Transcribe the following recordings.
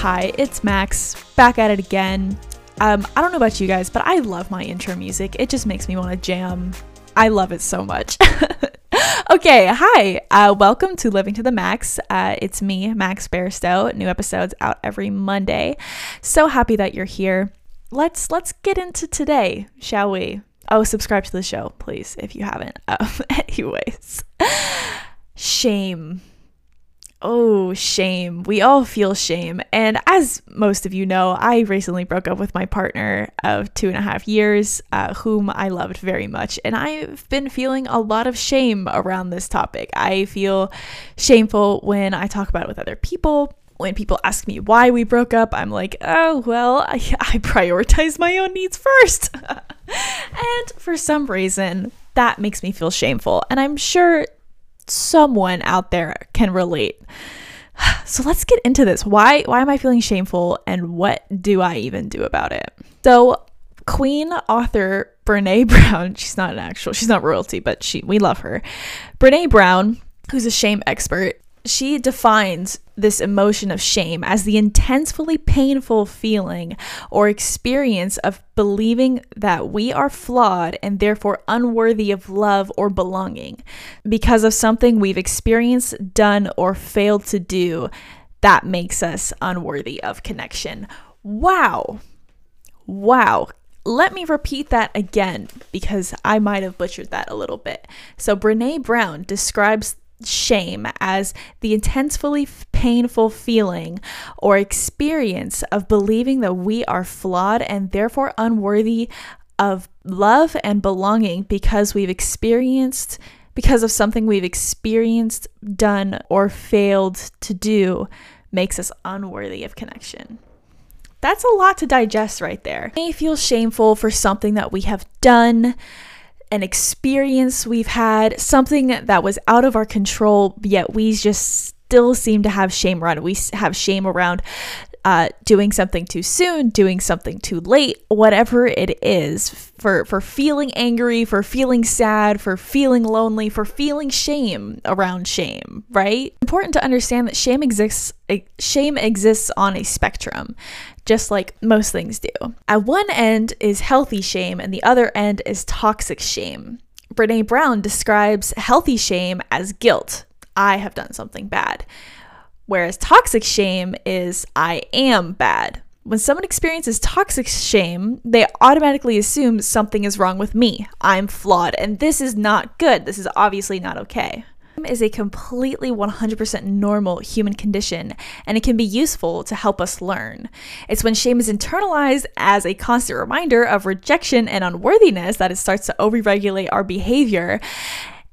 Hi, it's Max, back at it again. Um, I don't know about you guys, but I love my intro music. It just makes me want to jam. I love it so much. okay, hi. Uh, welcome to Living to the Max. Uh, it's me, Max Bairstow. New episodes out every Monday. So happy that you're here. Let's let's get into today, shall we? Oh, subscribe to the show, please, if you haven't. Um, anyways, shame Oh, shame. We all feel shame. And as most of you know, I recently broke up with my partner of two and a half years, uh, whom I loved very much. And I've been feeling a lot of shame around this topic. I feel shameful when I talk about it with other people. When people ask me why we broke up, I'm like, oh, well, I, I prioritize my own needs first. and for some reason, that makes me feel shameful. And I'm sure someone out there can relate. So let's get into this. Why why am I feeling shameful and what do I even do about it? So Queen author Brené Brown, she's not an actual, she's not royalty, but she we love her. Brené Brown, who's a shame expert, she defines this emotion of shame as the intensely painful feeling or experience of believing that we are flawed and therefore unworthy of love or belonging because of something we've experienced, done, or failed to do that makes us unworthy of connection. Wow. Wow. Let me repeat that again because I might have butchered that a little bit. So, Brené Brown describes shame as the intensely painful feeling or experience of believing that we are flawed and therefore unworthy of love and belonging because we've experienced because of something we've experienced, done, or failed to do makes us unworthy of connection. That's a lot to digest right there. We may feel shameful for something that we have done, an experience we've had, something that was out of our control, yet we just still seem to have shame around. We have shame around uh, doing something too soon, doing something too late, whatever it is, for for feeling angry, for feeling sad, for feeling lonely, for feeling shame around shame, right? Important to understand that shame exists shame exists on a spectrum, just like most things do. At one end is healthy shame and the other end is toxic shame. Brené Brown describes healthy shame as guilt. I have done something bad. Whereas toxic shame is I am bad. When someone experiences toxic shame, they automatically assume something is wrong with me. I'm flawed, and this is not good. This is obviously not okay is a completely 100% normal human condition and it can be useful to help us learn. It's when shame is internalized as a constant reminder of rejection and unworthiness that it starts to overregulate our behavior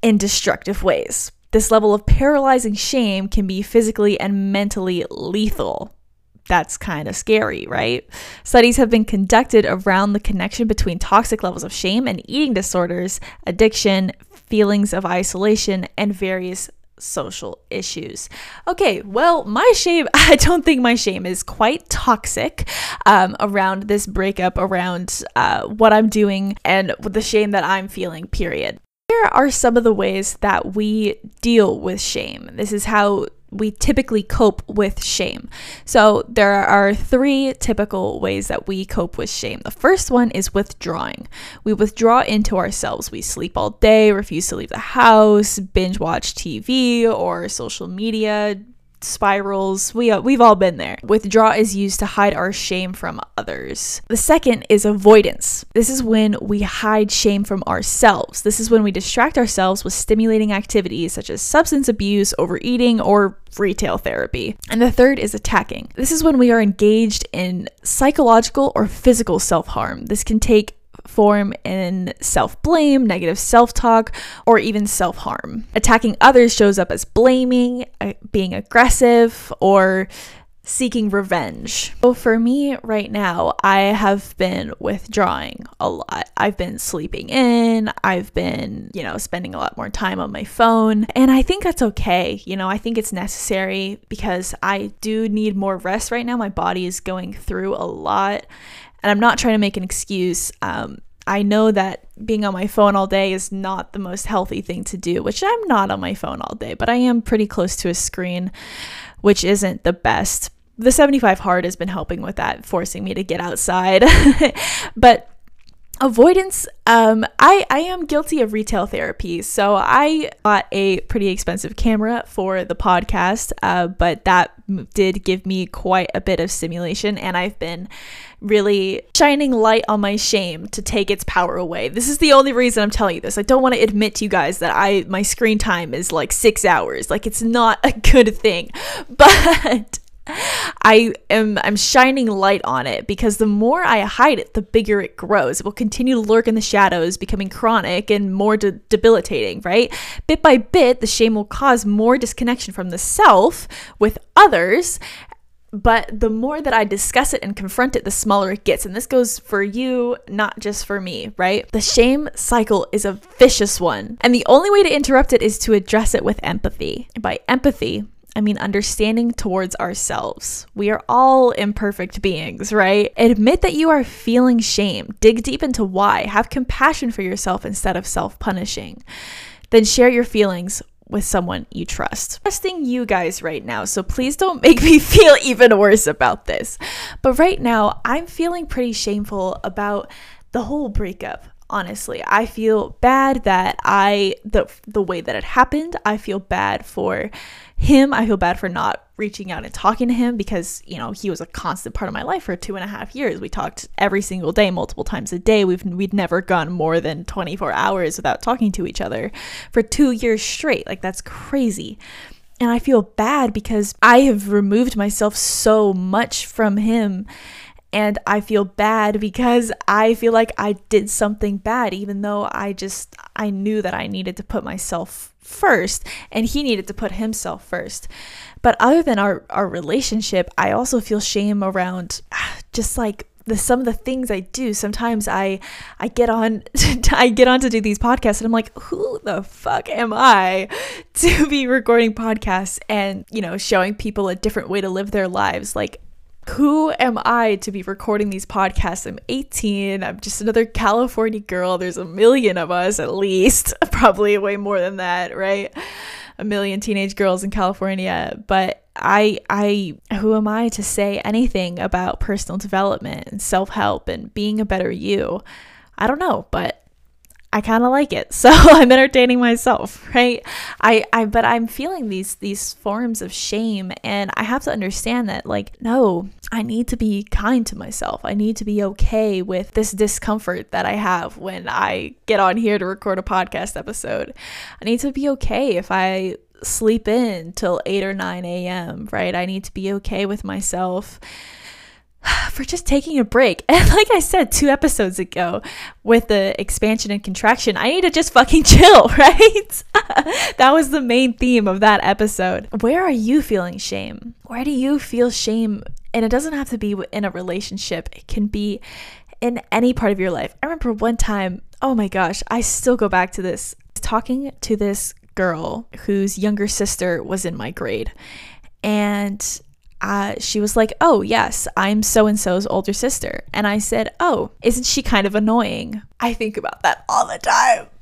in destructive ways. This level of paralyzing shame can be physically and mentally lethal. That's kind of scary, right? Studies have been conducted around the connection between toxic levels of shame and eating disorders, addiction, feelings of isolation, and various social issues. Okay, well, my shame, I don't think my shame is quite toxic um, around this breakup, around uh, what I'm doing, and the shame that I'm feeling, period. Here are some of the ways that we deal with shame. This is how we typically cope with shame. So, there are three typical ways that we cope with shame. The first one is withdrawing. We withdraw into ourselves. We sleep all day, refuse to leave the house, binge watch TV or social media, spirals. We uh, we've all been there. Withdraw is used to hide our shame from others. The second is avoidance. This is when we hide shame from ourselves. This is when we distract ourselves with stimulating activities such as substance abuse, overeating, or retail therapy. And the third is attacking. This is when we are engaged in psychological or physical self-harm. This can take form in self blame, negative self talk, or even self harm. Attacking others shows up as blaming, uh, being aggressive, or seeking revenge. So for me right now, I have been withdrawing a lot. I've been sleeping in, I've been, you know, spending a lot more time on my phone, and I think that's okay. You know, I think it's necessary because I do need more rest right now. My body is going through a lot and I'm not trying to make an excuse. Um, I know that being on my phone all day is not the most healthy thing to do, which I'm not on my phone all day, but I am pretty close to a screen, which isn't the best. the 75 hard has been helping with that, forcing me to get outside. but avoidance um i i am guilty of retail therapy so i bought a pretty expensive camera for the podcast uh, but that did give me quite a bit of stimulation and i've been really shining light on my shame to take its power away this is the only reason i'm telling you this i don't want to admit to you guys that i my screen time is like six hours like it's not a good thing but I am I'm shining light on it because the more I hide it, the bigger it grows. It will continue to lurk in the shadows, becoming chronic and more de- debilitating, right? Bit by bit, the shame will cause more disconnection from the self with others. But the more that I discuss it and confront it, the smaller it gets. And this goes for you, not just for me, right? The shame cycle is a vicious one. And the only way to interrupt it is to address it with empathy. And by empathy, I mean, understanding towards ourselves. We are all imperfect beings, right? Admit that you are feeling shame. Dig deep into why. Have compassion for yourself instead of self punishing. Then share your feelings with someone you trust. Trusting you guys right now, so please don't make me feel even worse about this. But right now, I'm feeling pretty shameful about the whole breakup honestly i feel bad that i the the way that it happened i feel bad for him. I feel bad for not reaching out and talking to him because you know he was a constant part of my life for two and a half years. We talked every single day multiple times a day. We've we'd never gone more than 24 hours without talking to each other for two years straight. Like that's crazy. And i feel bad because i have removed myself so much from him and I feel bad because I feel like I did something bad, even though I just, I knew that I needed to put myself first and he needed to put himself first. But other than our, our relationship, I also feel shame around just like the some of the things I do. Sometimes I I get on I get on to do these podcasts and I'm like, who the fuck am I to be recording podcasts and, you know, showing people a different way to live their lives? Like who am I to be recording these podcasts? I'm 18. I'm just another California girl. There's a million of us at least, probably way more than that, right? A million teenage girls in California, but I I who am I to say anything about personal development and self-help and being a better you? I don't know, but I kind of like it. So I'm entertaining myself, right? I, I, but I'm feeling these, these forms of shame and I have to understand that like, no, I need to be kind to myself. I need to be okay with this discomfort that I have when I get on here to record a podcast episode. I need to be okay if I sleep in till 8 or 9 a.m., right? I need to be okay with myself for just taking a break. And like I said two episodes ago with the expansion and contraction, I need to just fucking chill, right? that was the main theme of that episode. Where are you feeling shame? Where do you feel shame? And it doesn't have to be in a relationship, it can be in any part of your life. I remember one time, oh my gosh, I still go back to this, talking to this girl whose younger sister was in my grade. And uh, she was like, Oh, yes, I'm so and so's older sister. And I said, Oh, isn't she kind of annoying? I think about that all the time.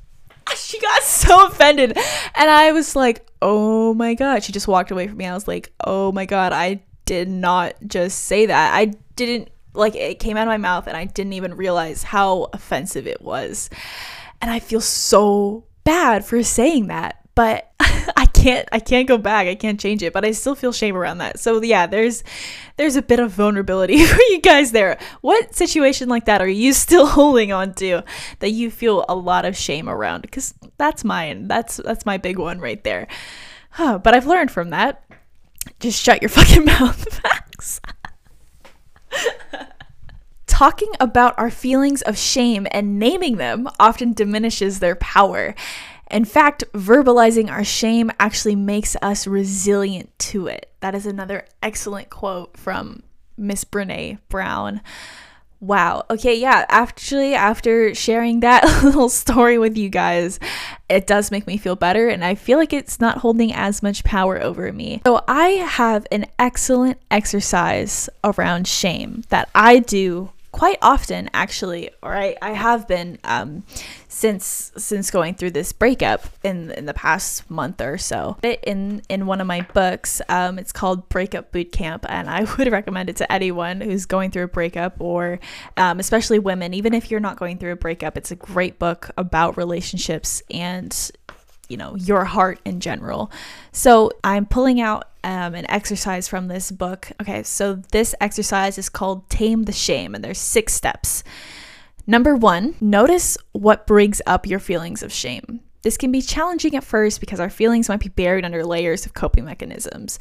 She got so offended. And I was like, Oh my God. She just walked away from me. I was like, Oh my God, I did not just say that. I didn't, like, it came out of my mouth and I didn't even realize how offensive it was. And I feel so bad for saying that but can't I can't go back. I can't change it, but I still feel shame around that. So yeah, there's there's a bit of vulnerability for you guys there. What situation like that are you still holding on to that you feel a lot of shame around? Cuz that's mine. That's that's my big one right there. Huh, but I've learned from that. Just shut your fucking mouth, Max. Talking about our feelings of shame and naming them often diminishes their power. In fact, verbalizing our shame actually makes us resilient to it. That is another excellent quote from Miss Brené Brown. Wow. Okay, yeah, actually, after sharing that little story with you guys, it does make me feel better, and I feel like it's not holding as much power over me. So, I have an excellent exercise around shame that I do quite often actually or I, I have been um, since since going through this breakup in in the past month or so. In in one of my books um, it's called breakup boot camp and i would recommend it to anyone who's going through a breakup or um, especially women. Even if you're not going through a breakup it's a great book about relationships and you know your heart in general so i'm pulling out um, an exercise from this book. Okay, so this exercise is called Tame the Shame, and there's six steps. Number one, notice what brings up your feelings of shame. This can be challenging at first because our feelings might be buried under layers of coping mechanisms.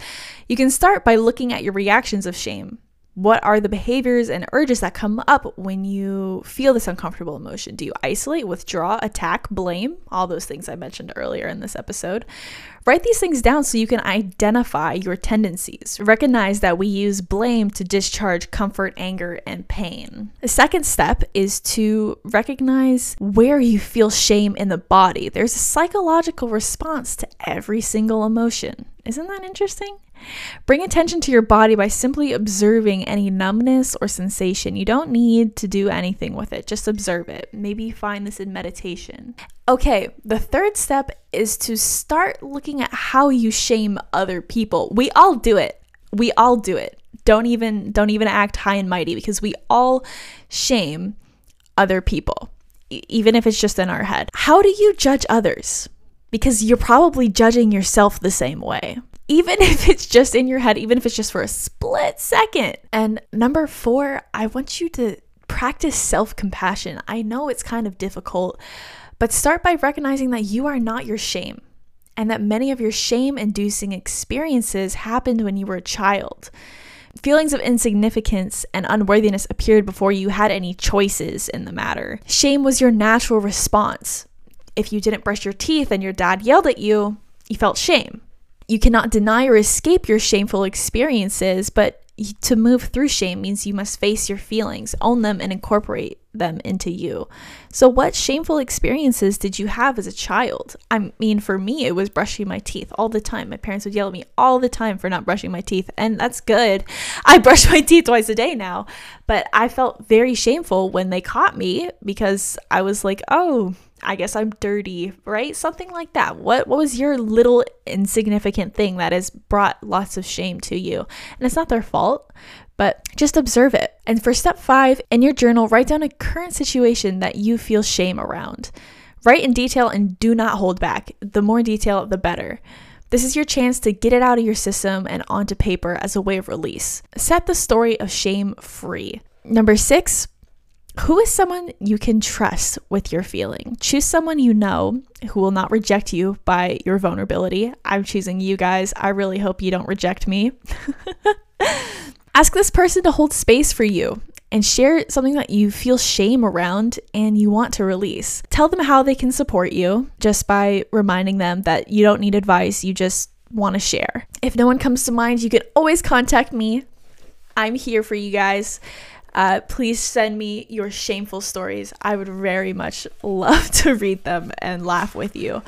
You can start by looking at your reactions of shame. What are the behaviors and urges that come up when you feel this uncomfortable emotion? Do you isolate, withdraw, attack, blame? All those things I mentioned earlier in this episode. Write these things down so you can identify your tendencies. Recognize that we use blame to discharge comfort, anger, and pain. The second step is to recognize where you feel shame in the body. There's a psychological response to every single emotion. Isn't that interesting? Bring attention to your body by simply observing any numbness or sensation. You don't need to do anything with it, just observe it. Maybe find this in meditation. Okay, the third step is to start looking at how you shame other people. We all do it. We all do it. Don't even don't even act high and mighty because we all shame other people, even if it's just in our head. How do you judge others? Because you're probably judging yourself the same way even if it's just in your head, even if it's just for a split second. And number four, I want you to practice self compassion. I know it's kind of difficult, but start by recognizing that you are not your shame and that many of your shame inducing experiences happened when you were a child. Feelings of insignificance and unworthiness appeared before you had any choices in the matter. Shame was your natural response. If you didn't brush your teeth and your dad yelled at you, you felt shame you cannot deny or escape your shameful experiences, but to move through shame means you must face your feelings, own them, and incorporate them into you. So, what shameful experiences did you have as a child? I mean, for me, it was brushing my teeth all the time. My parents would yell at me all the time for not brushing my teeth, and that's good. I brush my teeth twice a day now, but I felt very shameful when they caught me because I was like, oh, I guess I'm dirty, right? Something like that. What what was your little insignificant thing that has brought lots of shame to you? And it's not their fault, but just observe it. And for step 5, in your journal, write down a current situation that you feel shame around. Write in detail and do not hold back. The more detail, the better. This is your chance to get it out of your system and onto paper as a way of release. Set the story of shame free. Number six, who is someone you can trust with your feeling? Choose someone you know who will not reject you by your vulnerability. I'm choosing you guys. I really hope you don't reject me. Ask this person to hold space for you and share something that you feel shame around and you want to release. Tell them how they can support you just by reminding them that you don't need advice, you just want to share. If no one comes to mind, you can always contact me. I'm here for you guys. Uh, please send me your shameful stories. I would very much love to read them and laugh with you.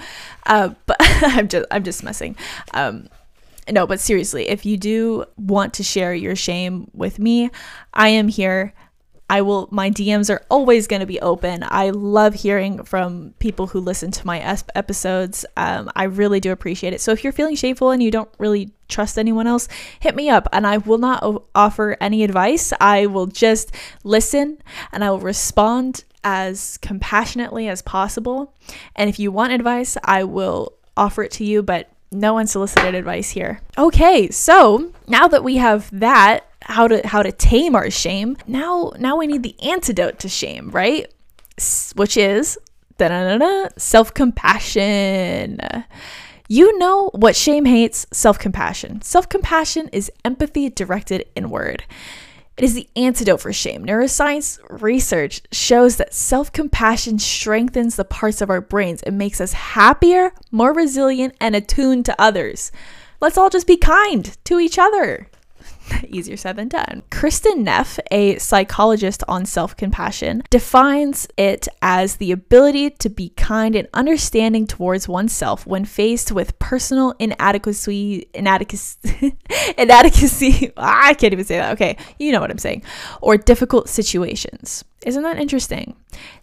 Uh, but I'm just I'm just messing. Um, no, but seriously, if you do want to share your shame with me, I am here. I will, my DMs are always going to be open. I love hearing from people who listen to my episodes. Um, I really do appreciate it. So if you're feeling shameful and you don't really trust anyone else, hit me up and I will not o- offer any advice. I will just listen and I will respond as compassionately as possible. And if you want advice, I will offer it to you, but no unsolicited advice here. Okay, so now that we have that, how to how to tame our shame. Now now we need the antidote to shame, right? Which is self-compassion. You know what shame hates? Self-compassion. Self-compassion is empathy directed inward. It is the antidote for shame. Neuroscience research shows that self compassion strengthens the parts of our brains. It makes us happier, more resilient, and attuned to others. Let's all just be kind to each other. Easier said than done. Kristin Neff, a psychologist on self compassion, defines it as the ability to be kind and understanding towards oneself when faced with personal inadequacy, inadequacy, inadequacy. I can't even say that. Okay, you know what I'm saying. Or difficult situations. Isn't that interesting?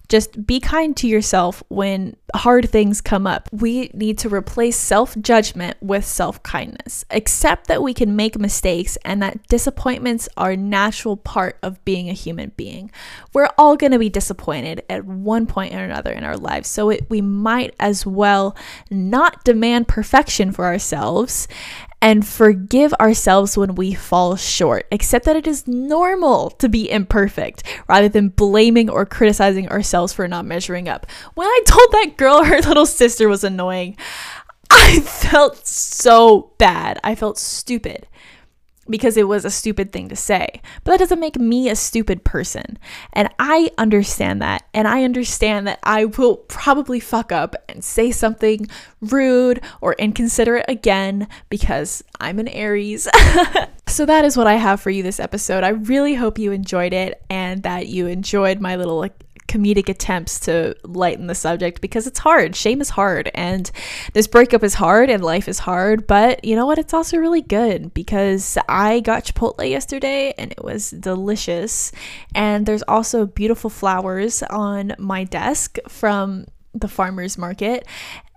Just be kind to yourself when hard things come up. We need to replace self judgment with self kindness. Accept that we can make mistakes and that disappointments are a natural part of being a human being. We're all going to be disappointed at one point or another in our lives, so it, we might as well not demand perfection for ourselves and forgive ourselves when we fall short. Accept that it is normal to be imperfect rather than blaming or criticizing ourselves for not measuring up. When I told that girl her little sister was annoying, I felt so bad. I felt stupid because it was a stupid thing to say. But that doesn't make me a stupid person. And I understand that. And I understand that I will probably fuck up and say something rude or inconsiderate again because I'm an Aries. so that is what I have for you this episode. I really hope you enjoyed it and that you enjoyed my little comedic attempts to lighten the subject because it's hard. Shame is hard, and this breakup is hard, and life is hard. But you know what? It's also really good because I got Chipotle yesterday and it was delicious. And there's also beautiful flowers on my desk from the farmer's market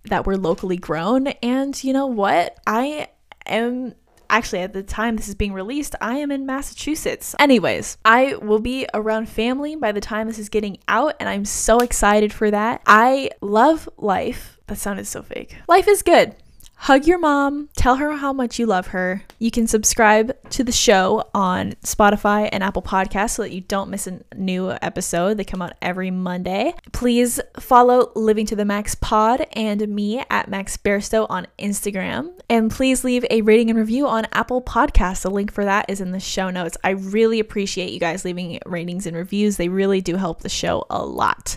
that were locally grown. And you know what? I am actually at the time this is being released i am in massachusetts. Anyways i will be around family by the time this is getting out and i'm so excited for that. I love life. That sounded so fake. Life is good hug your mom, tell her how much you love her. You can subscribe to the show on Spotify and Apple Podcasts so that you don't miss a new episode. They come out every Monday. Please follow Living to the Max Pod and me at Max Bairstow on Instagram. And please leave a rating and review on Apple Podcasts. The link for that is in the show notes. I really appreciate you guys leaving ratings and reviews, they really do help the show a lot.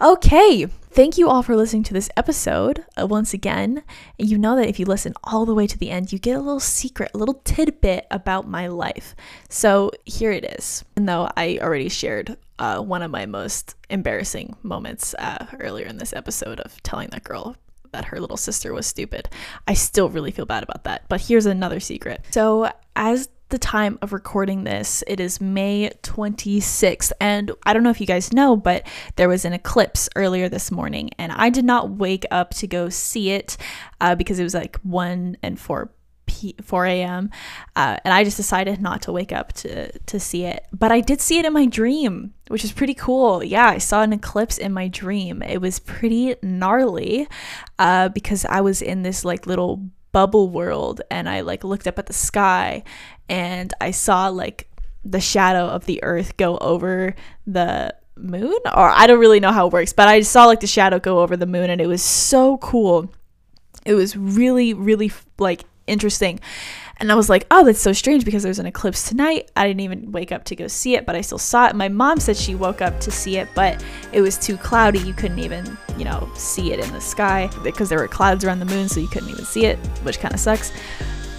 Okay, thank you all for listening to this episode uh, once again. You know that if you listen all the way to the end, you get a little secret, a little tidbit about my life. So here it is. And though I already shared uh, one of my most embarrassing moments uh, earlier in this episode of telling that girl that her little sister was stupid. I still really feel bad about that. But here's another secret. So, as the time of recording this, it is May 26th. And I don't know if you guys know, but there was an eclipse earlier this morning, and I did not wake up to go see it uh, because it was like 1 and 4 P- 4 a.m. Uh, and I just decided not to wake up to to see it. But I did see it in my dream, which is pretty cool. Yeah, I saw an eclipse in my dream. It was pretty gnarly uh, because I was in this like little bubble world and I like looked up at the sky and I saw like the shadow of the earth go over the moon or I don't really know how it works, but I saw like the shadow go over the moon and it was so cool. It was really really like interesting. And I was like, oh, that's so strange because there's an eclipse tonight. I didn't even wake up to go see it, but I still saw it. My mom said she woke up to see it, but it was too cloudy. You couldn't even, you know, see it in the sky because there were clouds around the moon, so you couldn't even see it, which kind of sucks.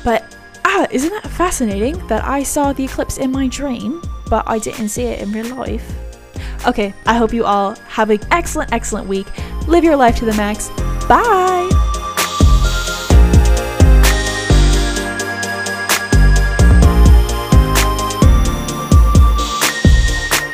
But ah, isn't that fascinating that I saw the eclipse in my dream, but I didn't see it in real life? Okay, I hope you all have an excellent, excellent week. Live your life to the max. Bye!